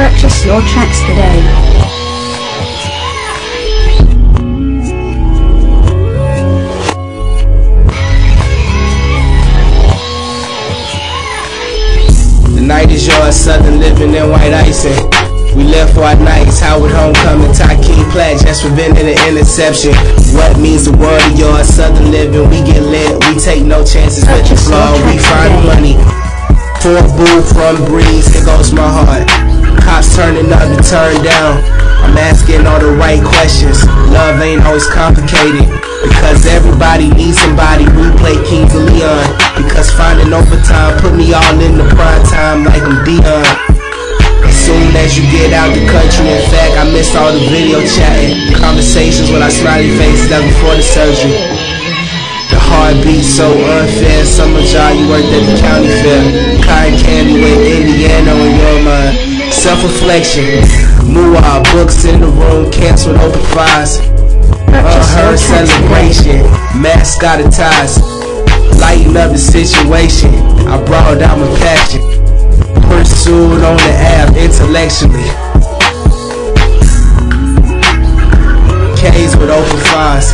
purchase your tracks today. The night is yours, southern living in white icing. We left for our nights, Howard Homecoming, Takeem Pledge, just preventing an interception. What means the world to yours, southern living, we get lit, we take no chances with the flow, we find money. Four boo from breeze, it goes my heart. Cops turning up to turn down. I'm asking all the right questions. Love ain't always complicated. Because everybody needs somebody. We play Kings of Leon. Because finding overtime put me all in the prime time like I'm Deion. As soon as you get out the country, in fact, I miss all the video chatting. Conversations with our smiley faces that before the surgery. The heartbeat so unfair. Summer job, you worked at the county fair. Self-reflection. Moolah books in the room, canceled open fires. her celebration. Mascot ties. Lighten up the situation. I brought out my passion. Pursued on the app intellectually. Caves with open fires.